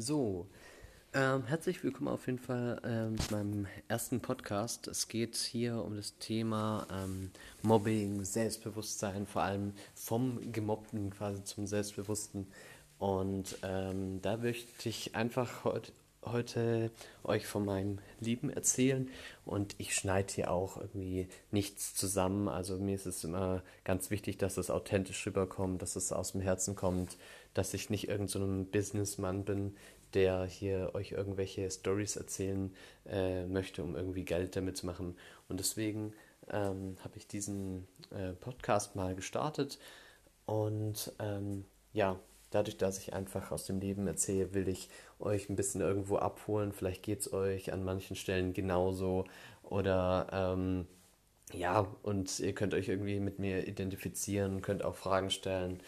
So, ähm, herzlich willkommen auf jeden Fall ähm, mit meinem ersten Podcast. Es geht hier um das Thema ähm, Mobbing, Selbstbewusstsein, vor allem vom Gemobbten quasi zum Selbstbewussten. Und ähm, da möchte ich einfach heute heute euch von meinem Lieben erzählen und ich schneide hier auch irgendwie nichts zusammen. Also mir ist es immer ganz wichtig, dass es authentisch rüberkommt, dass es aus dem Herzen kommt, dass ich nicht irgendein so Businessmann bin, der hier euch irgendwelche Stories erzählen äh, möchte, um irgendwie Geld damit zu machen. Und deswegen ähm, habe ich diesen äh, Podcast mal gestartet und ähm, ja, dadurch, dass ich einfach aus dem Leben erzähle, will ich euch ein bisschen irgendwo abholen. Vielleicht geht es euch an manchen Stellen genauso oder ähm, ja, und ihr könnt euch irgendwie mit mir identifizieren, könnt auch Fragen stellen.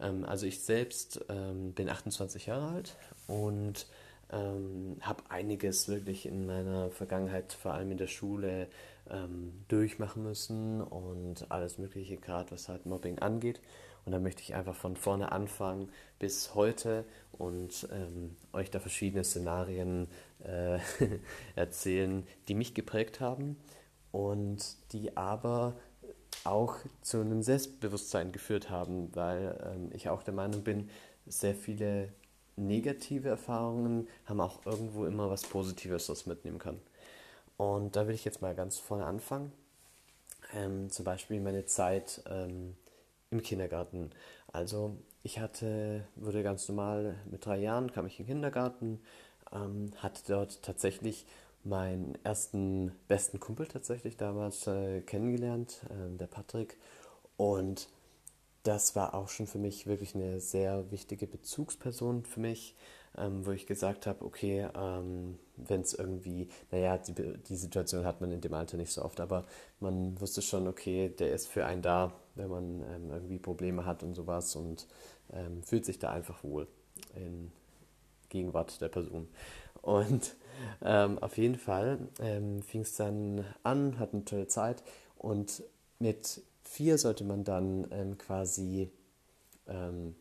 Ähm, also ich selbst ähm, bin 28 Jahre alt und ähm, habe einiges wirklich in meiner Vergangenheit, vor allem in der Schule, ähm, durchmachen müssen und alles Mögliche, gerade was halt Mobbing angeht. Und da möchte ich einfach von vorne anfangen bis heute und ähm, euch da verschiedene Szenarien äh, erzählen, die mich geprägt haben und die aber auch zu einem Selbstbewusstsein geführt haben, weil ähm, ich auch der Meinung bin, sehr viele negative Erfahrungen haben auch irgendwo immer was Positives, was mitnehmen kann. Und da will ich jetzt mal ganz vorne anfangen. Ähm, zum Beispiel meine Zeit ähm, im Kindergarten. Also ich hatte, wurde ganz normal mit drei Jahren, kam ich in den Kindergarten, ähm, hatte dort tatsächlich meinen ersten besten Kumpel tatsächlich damals äh, kennengelernt, äh, der Patrick. Und das war auch schon für mich wirklich eine sehr wichtige Bezugsperson für mich, ähm, wo ich gesagt habe, okay, ähm, wenn es irgendwie, naja, die, die Situation hat man in dem Alter nicht so oft, aber man wusste schon, okay, der ist für einen da, wenn man ähm, irgendwie Probleme hat und sowas und ähm, fühlt sich da einfach wohl in Gegenwart der Person. Und ähm, auf jeden Fall ähm, fing es dann an, hat eine tolle Zeit und mit vier sollte man dann ähm, quasi, ähm,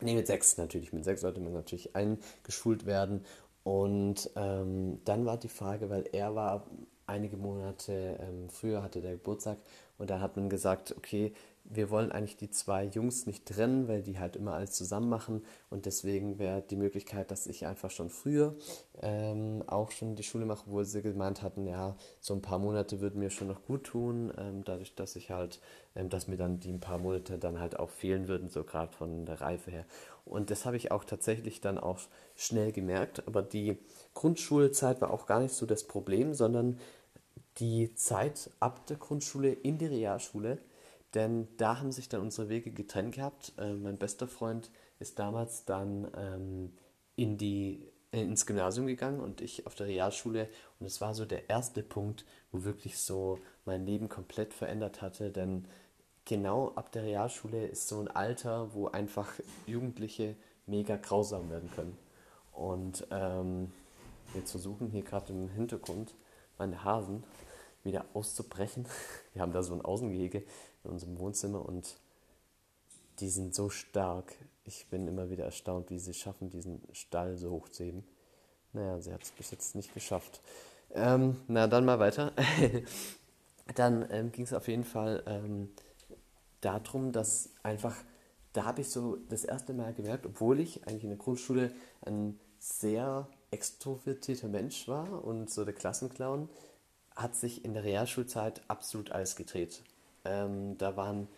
nee, mit sechs natürlich, mit sechs sollte man natürlich eingeschult werden. Und ähm, dann war die Frage, weil er war einige Monate ähm, früher, hatte der Geburtstag, und da hat man gesagt, okay, wir wollen eigentlich die zwei Jungs nicht trennen, weil die halt immer alles zusammen machen. Und deswegen wäre die Möglichkeit, dass ich einfach schon früher ähm, auch schon die Schule mache, wo sie gemeint hatten, ja, so ein paar Monate würden mir schon noch gut tun, ähm, dadurch, dass ich halt, ähm, dass mir dann die ein paar Monate dann halt auch fehlen würden, so gerade von der Reife her. Und das habe ich auch tatsächlich dann auch schnell gemerkt. Aber die Grundschulzeit war auch gar nicht so das Problem, sondern die Zeit ab der Grundschule in die Realschule denn da haben sich dann unsere Wege getrennt gehabt. Äh, mein bester Freund ist damals dann ähm, in die, äh, ins Gymnasium gegangen und ich auf der Realschule. Und es war so der erste Punkt, wo wirklich so mein Leben komplett verändert hatte. Denn genau ab der Realschule ist so ein Alter, wo einfach Jugendliche mega grausam werden können. Und ähm, wir versuchen hier gerade im Hintergrund meine Hasen wieder auszubrechen. Wir haben da so ein Außengehege in unserem Wohnzimmer und die sind so stark. Ich bin immer wieder erstaunt, wie sie schaffen, diesen Stall so hoch zu heben. Naja, sie hat es bis jetzt nicht geschafft. Ähm, na, dann mal weiter. dann ähm, ging es auf jeden Fall ähm, darum, dass einfach, da habe ich so das erste Mal gemerkt, obwohl ich eigentlich in der Grundschule ein sehr extrovertierter Mensch war und so der Klassenclown, hat sich in der Realschulzeit absolut alles gedreht. Ähm, da waren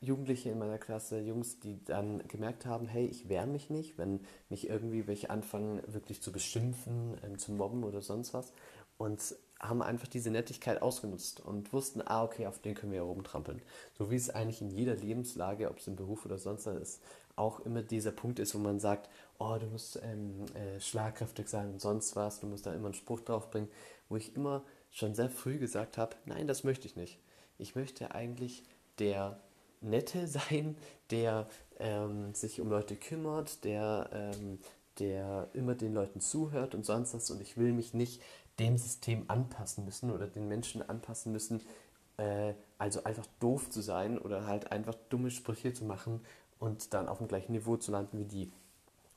Jugendliche in meiner Klasse, Jungs, die dann gemerkt haben, hey, ich wehre mich nicht, wenn mich irgendwie welche anfangen, wirklich zu beschimpfen, ähm, zu mobben oder sonst was. Und haben einfach diese Nettigkeit ausgenutzt und wussten, ah, okay, auf den können wir ja rumtrampeln. So wie es eigentlich in jeder Lebenslage, ob es im Beruf oder sonst was ist, auch immer dieser Punkt ist, wo man sagt, oh, du musst ähm, äh, schlagkräftig sein und sonst was, du musst da immer einen Spruch draufbringen, wo ich immer schon sehr früh gesagt habe, nein, das möchte ich nicht. Ich möchte eigentlich der Nette sein, der ähm, sich um Leute kümmert, der, ähm, der immer den Leuten zuhört und sonst was. Und ich will mich nicht dem System anpassen müssen oder den Menschen anpassen müssen, äh, also einfach doof zu sein oder halt einfach dumme Sprüche zu machen und dann auf dem gleichen Niveau zu landen wie die.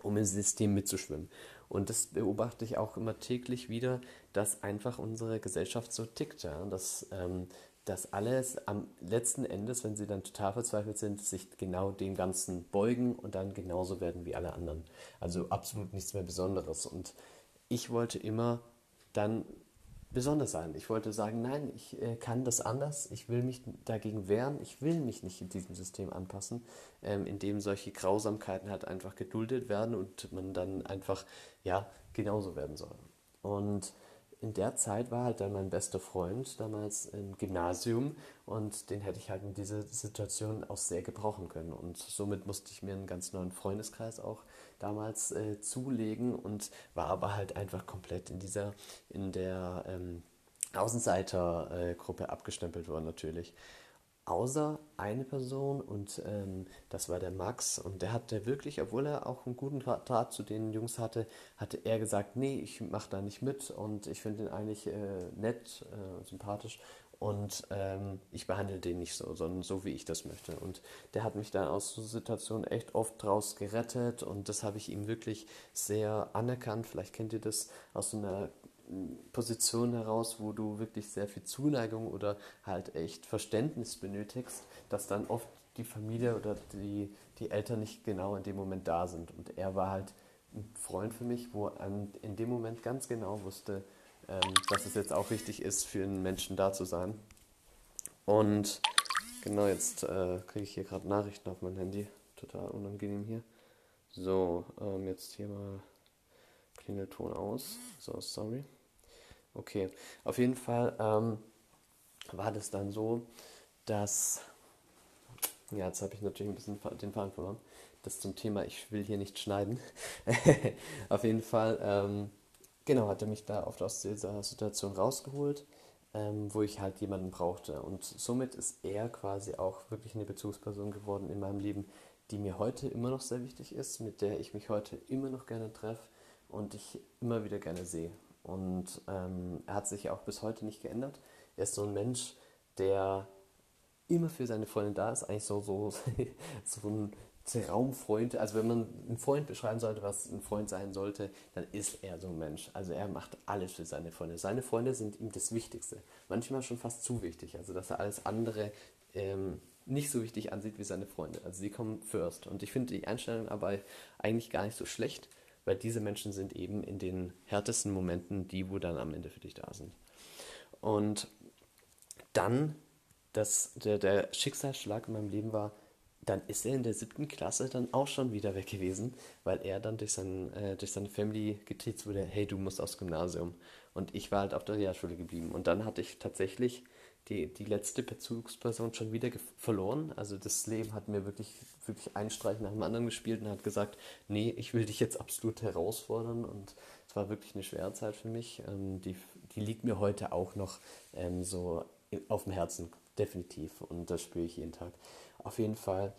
um im System mitzuschwimmen. Und das beobachte ich auch immer täglich wieder, dass einfach unsere Gesellschaft so tickt, ja, dass, ähm, dass alles am letzten Endes, wenn sie dann total verzweifelt sind, sich genau dem Ganzen beugen und dann genauso werden wie alle anderen. Also absolut nichts mehr Besonderes. Und ich wollte immer dann besonders sein. Ich wollte sagen, nein, ich äh, kann das anders, ich will mich dagegen wehren, ich will mich nicht in diesem System anpassen, ähm, in dem solche Grausamkeiten halt einfach geduldet werden und man dann einfach, ja, genauso werden soll. Und in der Zeit war halt dann mein bester Freund damals im Gymnasium und den hätte ich halt in dieser Situation auch sehr gebrauchen können. Und somit musste ich mir einen ganz neuen Freundeskreis auch damals äh, zulegen und war aber halt einfach komplett in dieser, in der ähm, Außenseitergruppe äh, abgestempelt worden natürlich außer eine Person und ähm, das war der Max und der hatte wirklich, obwohl er auch einen guten Draht zu den Jungs hatte, hatte er gesagt, nee, ich mache da nicht mit und ich finde ihn eigentlich äh, nett, äh, sympathisch und ähm, ich behandle den nicht so, sondern so, wie ich das möchte. Und der hat mich dann aus so Situationen echt oft draus gerettet und das habe ich ihm wirklich sehr anerkannt. Vielleicht kennt ihr das aus so einer Position heraus, wo du wirklich sehr viel Zuneigung oder halt echt Verständnis benötigst, dass dann oft die Familie oder die, die Eltern nicht genau in dem Moment da sind. Und er war halt ein Freund für mich, wo er in dem Moment ganz genau wusste, ähm, dass es jetzt auch wichtig ist, für einen Menschen da zu sein. Und genau, jetzt äh, kriege ich hier gerade Nachrichten auf mein Handy. Total unangenehm hier. So, ähm, jetzt hier mal Klingelton aus. So, sorry. Okay, auf jeden Fall ähm, war das dann so, dass, ja, jetzt habe ich natürlich ein bisschen den Faden verloren, das zum Thema, ich will hier nicht schneiden. auf jeden Fall, ähm, genau, hat er mich da oft aus dieser Situation rausgeholt, ähm, wo ich halt jemanden brauchte. Und somit ist er quasi auch wirklich eine Bezugsperson geworden in meinem Leben, die mir heute immer noch sehr wichtig ist, mit der ich mich heute immer noch gerne treffe und ich immer wieder gerne sehe. Und ähm, er hat sich auch bis heute nicht geändert. Er ist so ein Mensch, der immer für seine Freundin da ist. Eigentlich so, so, so ein Traumfreund. Also wenn man einen Freund beschreiben sollte, was ein Freund sein sollte, dann ist er so ein Mensch. Also er macht alles für seine Freunde. Seine Freunde sind ihm das Wichtigste. Manchmal schon fast zu wichtig. Also dass er alles andere ähm, nicht so wichtig ansieht wie seine Freunde. Also sie kommen first. Und ich finde die Einstellung aber eigentlich gar nicht so schlecht weil diese Menschen sind eben in den härtesten Momenten die, wo dann am Ende für dich da sind. Und dann, das, der, der Schicksalsschlag in meinem Leben war, dann ist er in der siebten Klasse dann auch schon wieder weg gewesen, weil er dann durch, sein, äh, durch seine Family getriezt wurde, hey, du musst aufs Gymnasium. Und ich war halt auf der Realschule geblieben. Und dann hatte ich tatsächlich die, die letzte Bezugsperson schon wieder verloren. Also das Leben hat mir wirklich, wirklich einen Streich nach dem anderen gespielt und hat gesagt, nee, ich will dich jetzt absolut herausfordern. Und es war wirklich eine schwere Zeit für mich. Ähm, die, die liegt mir heute auch noch ähm, so auf dem Herzen, definitiv. Und das spüre ich jeden Tag. Auf jeden Fall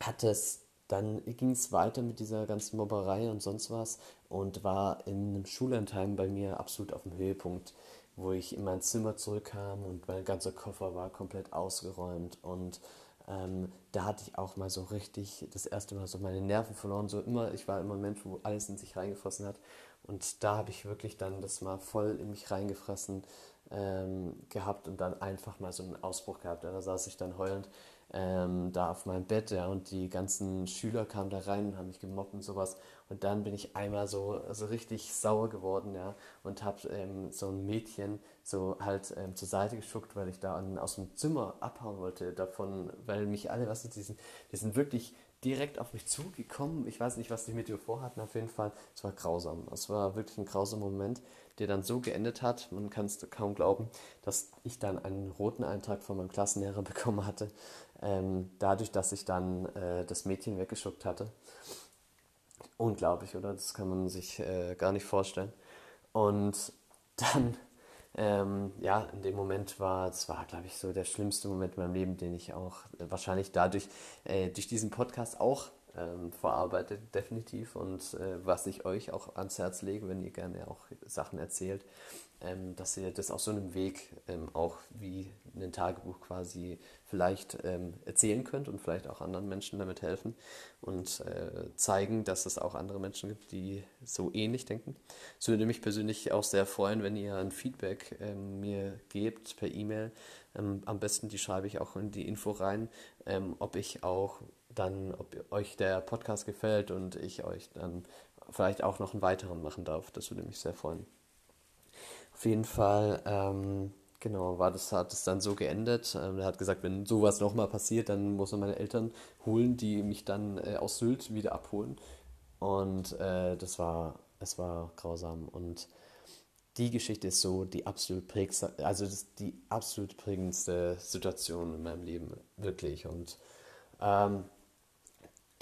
hat es dann ging es weiter mit dieser ganzen Mobberei und sonst was und war in einem Schullandheim bei mir absolut auf dem Höhepunkt wo ich in mein Zimmer zurückkam und mein ganzer Koffer war komplett ausgeräumt und ähm, da hatte ich auch mal so richtig das erste Mal so meine Nerven verloren. So immer, ich war immer ein Mensch, wo alles in sich reingefressen hat. Und da habe ich wirklich dann das mal voll in mich reingefressen ähm, gehabt und dann einfach mal so einen Ausbruch gehabt. Da saß ich dann heulend ähm, da auf meinem Bett, ja, und die ganzen Schüler kamen da rein und haben mich gemobbt und sowas. Und dann bin ich einmal so, so richtig sauer geworden, ja, und habe ähm, so ein Mädchen so halt ähm, zur Seite geschuckt, weil ich da an, aus dem Zimmer abhauen wollte davon, weil mich alle, was die sind, die sind wirklich direkt auf mich zugekommen. Ich weiß nicht, was die mit dir vorhatten, auf jeden Fall. Es war grausam. Es war wirklich ein grausamer Moment, der dann so geendet hat, man kann es kaum glauben, dass ich dann einen roten Eintrag von meinem Klassenlehrer bekommen hatte, ähm, dadurch, dass ich dann äh, das Mädchen weggeschuckt hatte. Unglaublich, oder? Das kann man sich äh, gar nicht vorstellen. Und dann, ähm, ja, in dem Moment war, es war, glaube ich, so der schlimmste Moment in meinem Leben, den ich auch äh, wahrscheinlich dadurch, äh, durch diesen Podcast auch ähm, verarbeitet, definitiv. Und äh, was ich euch auch ans Herz lege, wenn ihr gerne auch Sachen erzählt, ähm, dass ihr das auf so einem Weg ähm, auch wie ein Tagebuch quasi vielleicht ähm, erzählen könnt und vielleicht auch anderen Menschen damit helfen und äh, zeigen, dass es auch andere Menschen gibt, die so ähnlich denken. Es würde mich persönlich auch sehr freuen, wenn ihr ein Feedback ähm, mir gebt per E-Mail. Ähm, am besten die schreibe ich auch in die Info rein, ob ich auch dann, ob euch der Podcast gefällt und ich euch dann vielleicht auch noch einen weiteren machen darf. Das würde mich sehr freuen. Auf jeden Fall, ähm, genau, war das, hat es dann so geendet. Ähm, er hat gesagt, wenn sowas nochmal passiert, dann muss er meine Eltern holen, die mich dann äh, aus Sylt wieder abholen. Und äh, das war, es war grausam. Und die Geschichte ist so die absolut prägste, also die absolut prägendste Situation in meinem Leben, wirklich. Und ähm,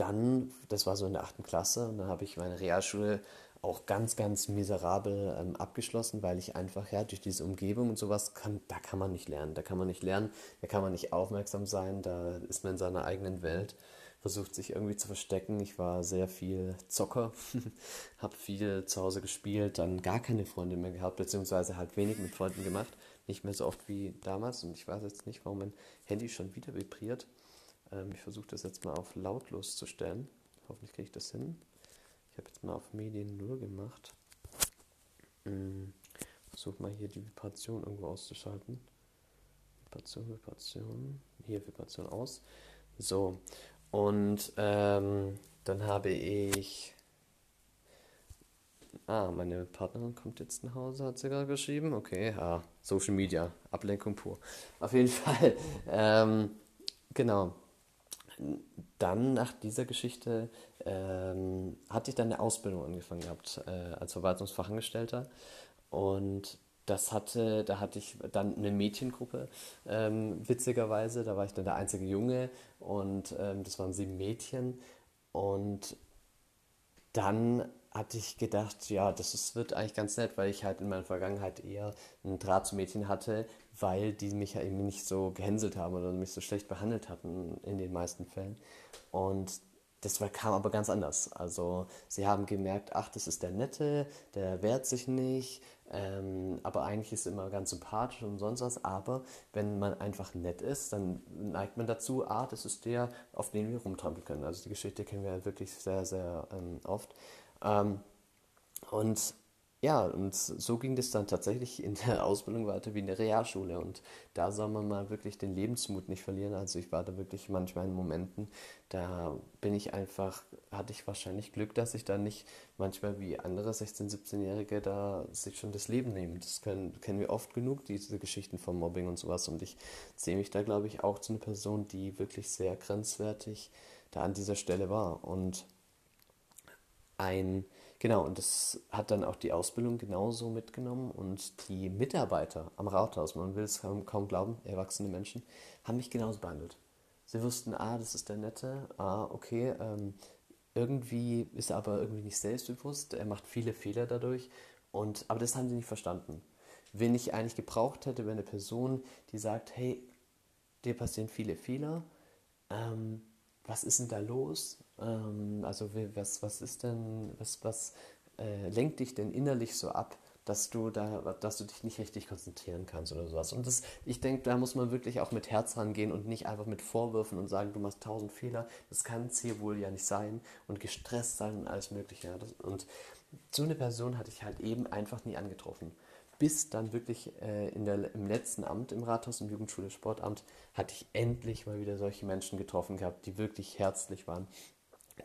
dann, das war so in der achten Klasse, und dann habe ich meine Realschule auch ganz, ganz miserabel ähm, abgeschlossen, weil ich einfach, ja, durch diese Umgebung und sowas, kann, da kann man nicht lernen. Da kann man nicht lernen, da kann man nicht aufmerksam sein, da ist man in seiner eigenen Welt, versucht sich irgendwie zu verstecken. Ich war sehr viel Zocker, habe viel zu Hause gespielt, dann gar keine Freunde mehr gehabt, beziehungsweise halt wenig mit Freunden gemacht. Nicht mehr so oft wie damals und ich weiß jetzt nicht, warum mein Handy schon wieder vibriert. Ähm, ich versuche das jetzt mal auf lautlos zu stellen. Hoffentlich kriege ich das hin. Ich habe jetzt mal auf Medien 0 gemacht. Hm. Versuche mal hier die Vibration irgendwo auszuschalten. Vibration, Vibration. Hier Vibration aus. So. Und ähm, dann habe ich. Ah, meine Partnerin kommt jetzt nach Hause, hat sie gerade geschrieben. Okay, ja, Social Media, Ablenkung pur. Auf jeden Fall. Ähm, genau dann nach dieser Geschichte ähm, hatte ich dann eine Ausbildung angefangen gehabt äh, als Verwaltungsfachangestellter. Und das hatte, da hatte ich dann eine Mädchengruppe, ähm, witzigerweise, da war ich dann der einzige Junge und ähm, das waren sieben Mädchen. Und dann hatte ich gedacht, ja, das ist, wird eigentlich ganz nett, weil ich halt in meiner Vergangenheit eher einen Draht zu Mädchen hatte, weil die mich ja eben nicht so gehänselt haben oder mich so schlecht behandelt hatten in den meisten Fällen. Und das kam aber ganz anders. Also sie haben gemerkt, ach, das ist der Nette, der wehrt sich nicht, ähm, aber eigentlich ist er immer ganz sympathisch und sonst was. Aber wenn man einfach nett ist, dann neigt man dazu, ah, das ist der, auf den wir rumtrampeln können. Also die Geschichte kennen wir wirklich sehr, sehr ähm, oft. Ähm, und ja, und so ging das dann tatsächlich in der Ausbildung weiter wie in der Realschule. Und da soll man mal wirklich den Lebensmut nicht verlieren. Also ich war da wirklich manchmal in Momenten, da bin ich einfach, hatte ich wahrscheinlich Glück, dass ich da nicht manchmal wie andere 16-, 17-Jährige da sich schon das Leben nehmen. Das können, kennen wir oft genug, diese Geschichten vom Mobbing und sowas. Und ich sehe mich da, glaube ich, auch zu einer Person, die wirklich sehr grenzwertig da an dieser Stelle war. Und ein Genau, und das hat dann auch die Ausbildung genauso mitgenommen und die Mitarbeiter am Rathaus, man will es kaum, kaum glauben, erwachsene Menschen, haben mich genauso behandelt. Sie wussten, ah, das ist der Nette, ah, okay, ähm, irgendwie ist er aber irgendwie nicht selbstbewusst, er macht viele Fehler dadurch, und, aber das haben sie nicht verstanden. Wen ich eigentlich gebraucht hätte, wäre eine Person, die sagt, hey, dir passieren viele Fehler, ähm, was ist denn da los? Ähm, also was, was ist denn, was, was äh, lenkt dich denn innerlich so ab, dass du da, dass du dich nicht richtig konzentrieren kannst oder sowas. Und das, ich denke, da muss man wirklich auch mit Herz rangehen und nicht einfach mit Vorwürfen und sagen, du machst tausend Fehler. Das kann es hier wohl ja nicht sein und gestresst sein und alles Mögliche. Und so eine Person hatte ich halt eben einfach nie angetroffen bis dann wirklich äh, in der, im letzten Amt im Rathaus, im Jugendschule Sportamt, hatte ich endlich mal wieder solche Menschen getroffen gehabt, die wirklich herzlich waren,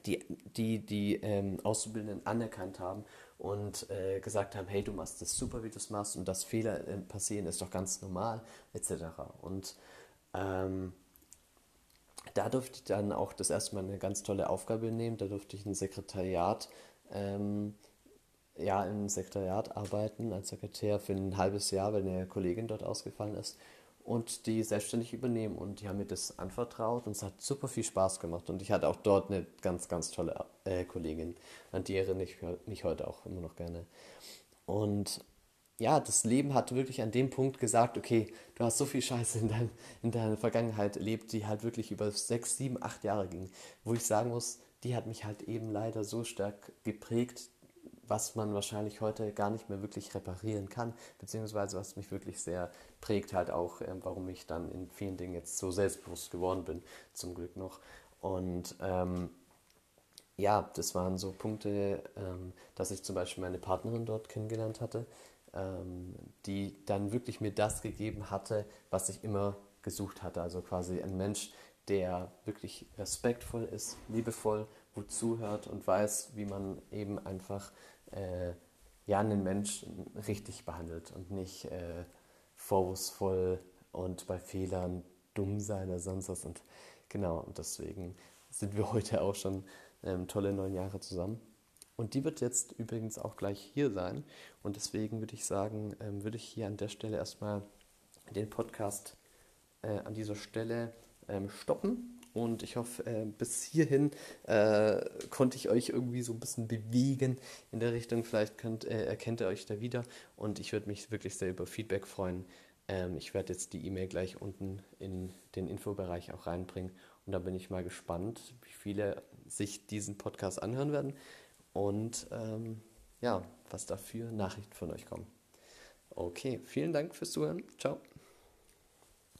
die die, die ähm, Auszubildenden anerkannt haben und äh, gesagt haben, hey, du machst das super, wie du es machst und dass Fehler äh, passieren, ist doch ganz normal, etc. Und ähm, da durfte ich dann auch das erste Mal eine ganz tolle Aufgabe nehmen. Da durfte ich ein Sekretariat ähm, ja, im Sekretariat arbeiten als Sekretär für ein halbes Jahr, weil eine Kollegin dort ausgefallen ist und die selbstständig übernehmen und die haben mir das anvertraut und es hat super viel Spaß gemacht und ich hatte auch dort eine ganz, ganz tolle äh, Kollegin, an die erinnere ich mich heute auch immer noch gerne. Und ja, das Leben hat wirklich an dem Punkt gesagt, okay, du hast so viel Scheiße in, dein, in deiner Vergangenheit erlebt, die halt wirklich über sechs, sieben, acht Jahre ging, wo ich sagen muss, die hat mich halt eben leider so stark geprägt, was man wahrscheinlich heute gar nicht mehr wirklich reparieren kann, beziehungsweise was mich wirklich sehr prägt, halt auch, äh, warum ich dann in vielen Dingen jetzt so selbstbewusst geworden bin, zum Glück noch. Und ähm, ja, das waren so Punkte, ähm, dass ich zum Beispiel meine Partnerin dort kennengelernt hatte, ähm, die dann wirklich mir das gegeben hatte, was ich immer gesucht hatte. Also quasi ein Mensch, der wirklich respektvoll ist, liebevoll, gut zuhört und weiß, wie man eben einfach äh, ja, einen Menschen richtig behandelt und nicht äh, vorwurfsvoll und bei Fehlern dumm sein oder sonst was. Und genau, und deswegen sind wir heute auch schon ähm, tolle neun Jahre zusammen. Und die wird jetzt übrigens auch gleich hier sein. Und deswegen würde ich sagen, ähm, würde ich hier an der Stelle erstmal den Podcast äh, an dieser Stelle ähm, stoppen. Und ich hoffe, äh, bis hierhin äh, konnte ich euch irgendwie so ein bisschen bewegen in der Richtung. Vielleicht könnt, äh, erkennt ihr euch da wieder. Und ich würde mich wirklich sehr über Feedback freuen. Ähm, ich werde jetzt die E-Mail gleich unten in den Infobereich auch reinbringen. Und da bin ich mal gespannt, wie viele sich diesen Podcast anhören werden und ähm, ja, was da für Nachrichten von euch kommen. Okay, vielen Dank fürs Zuhören. Ciao.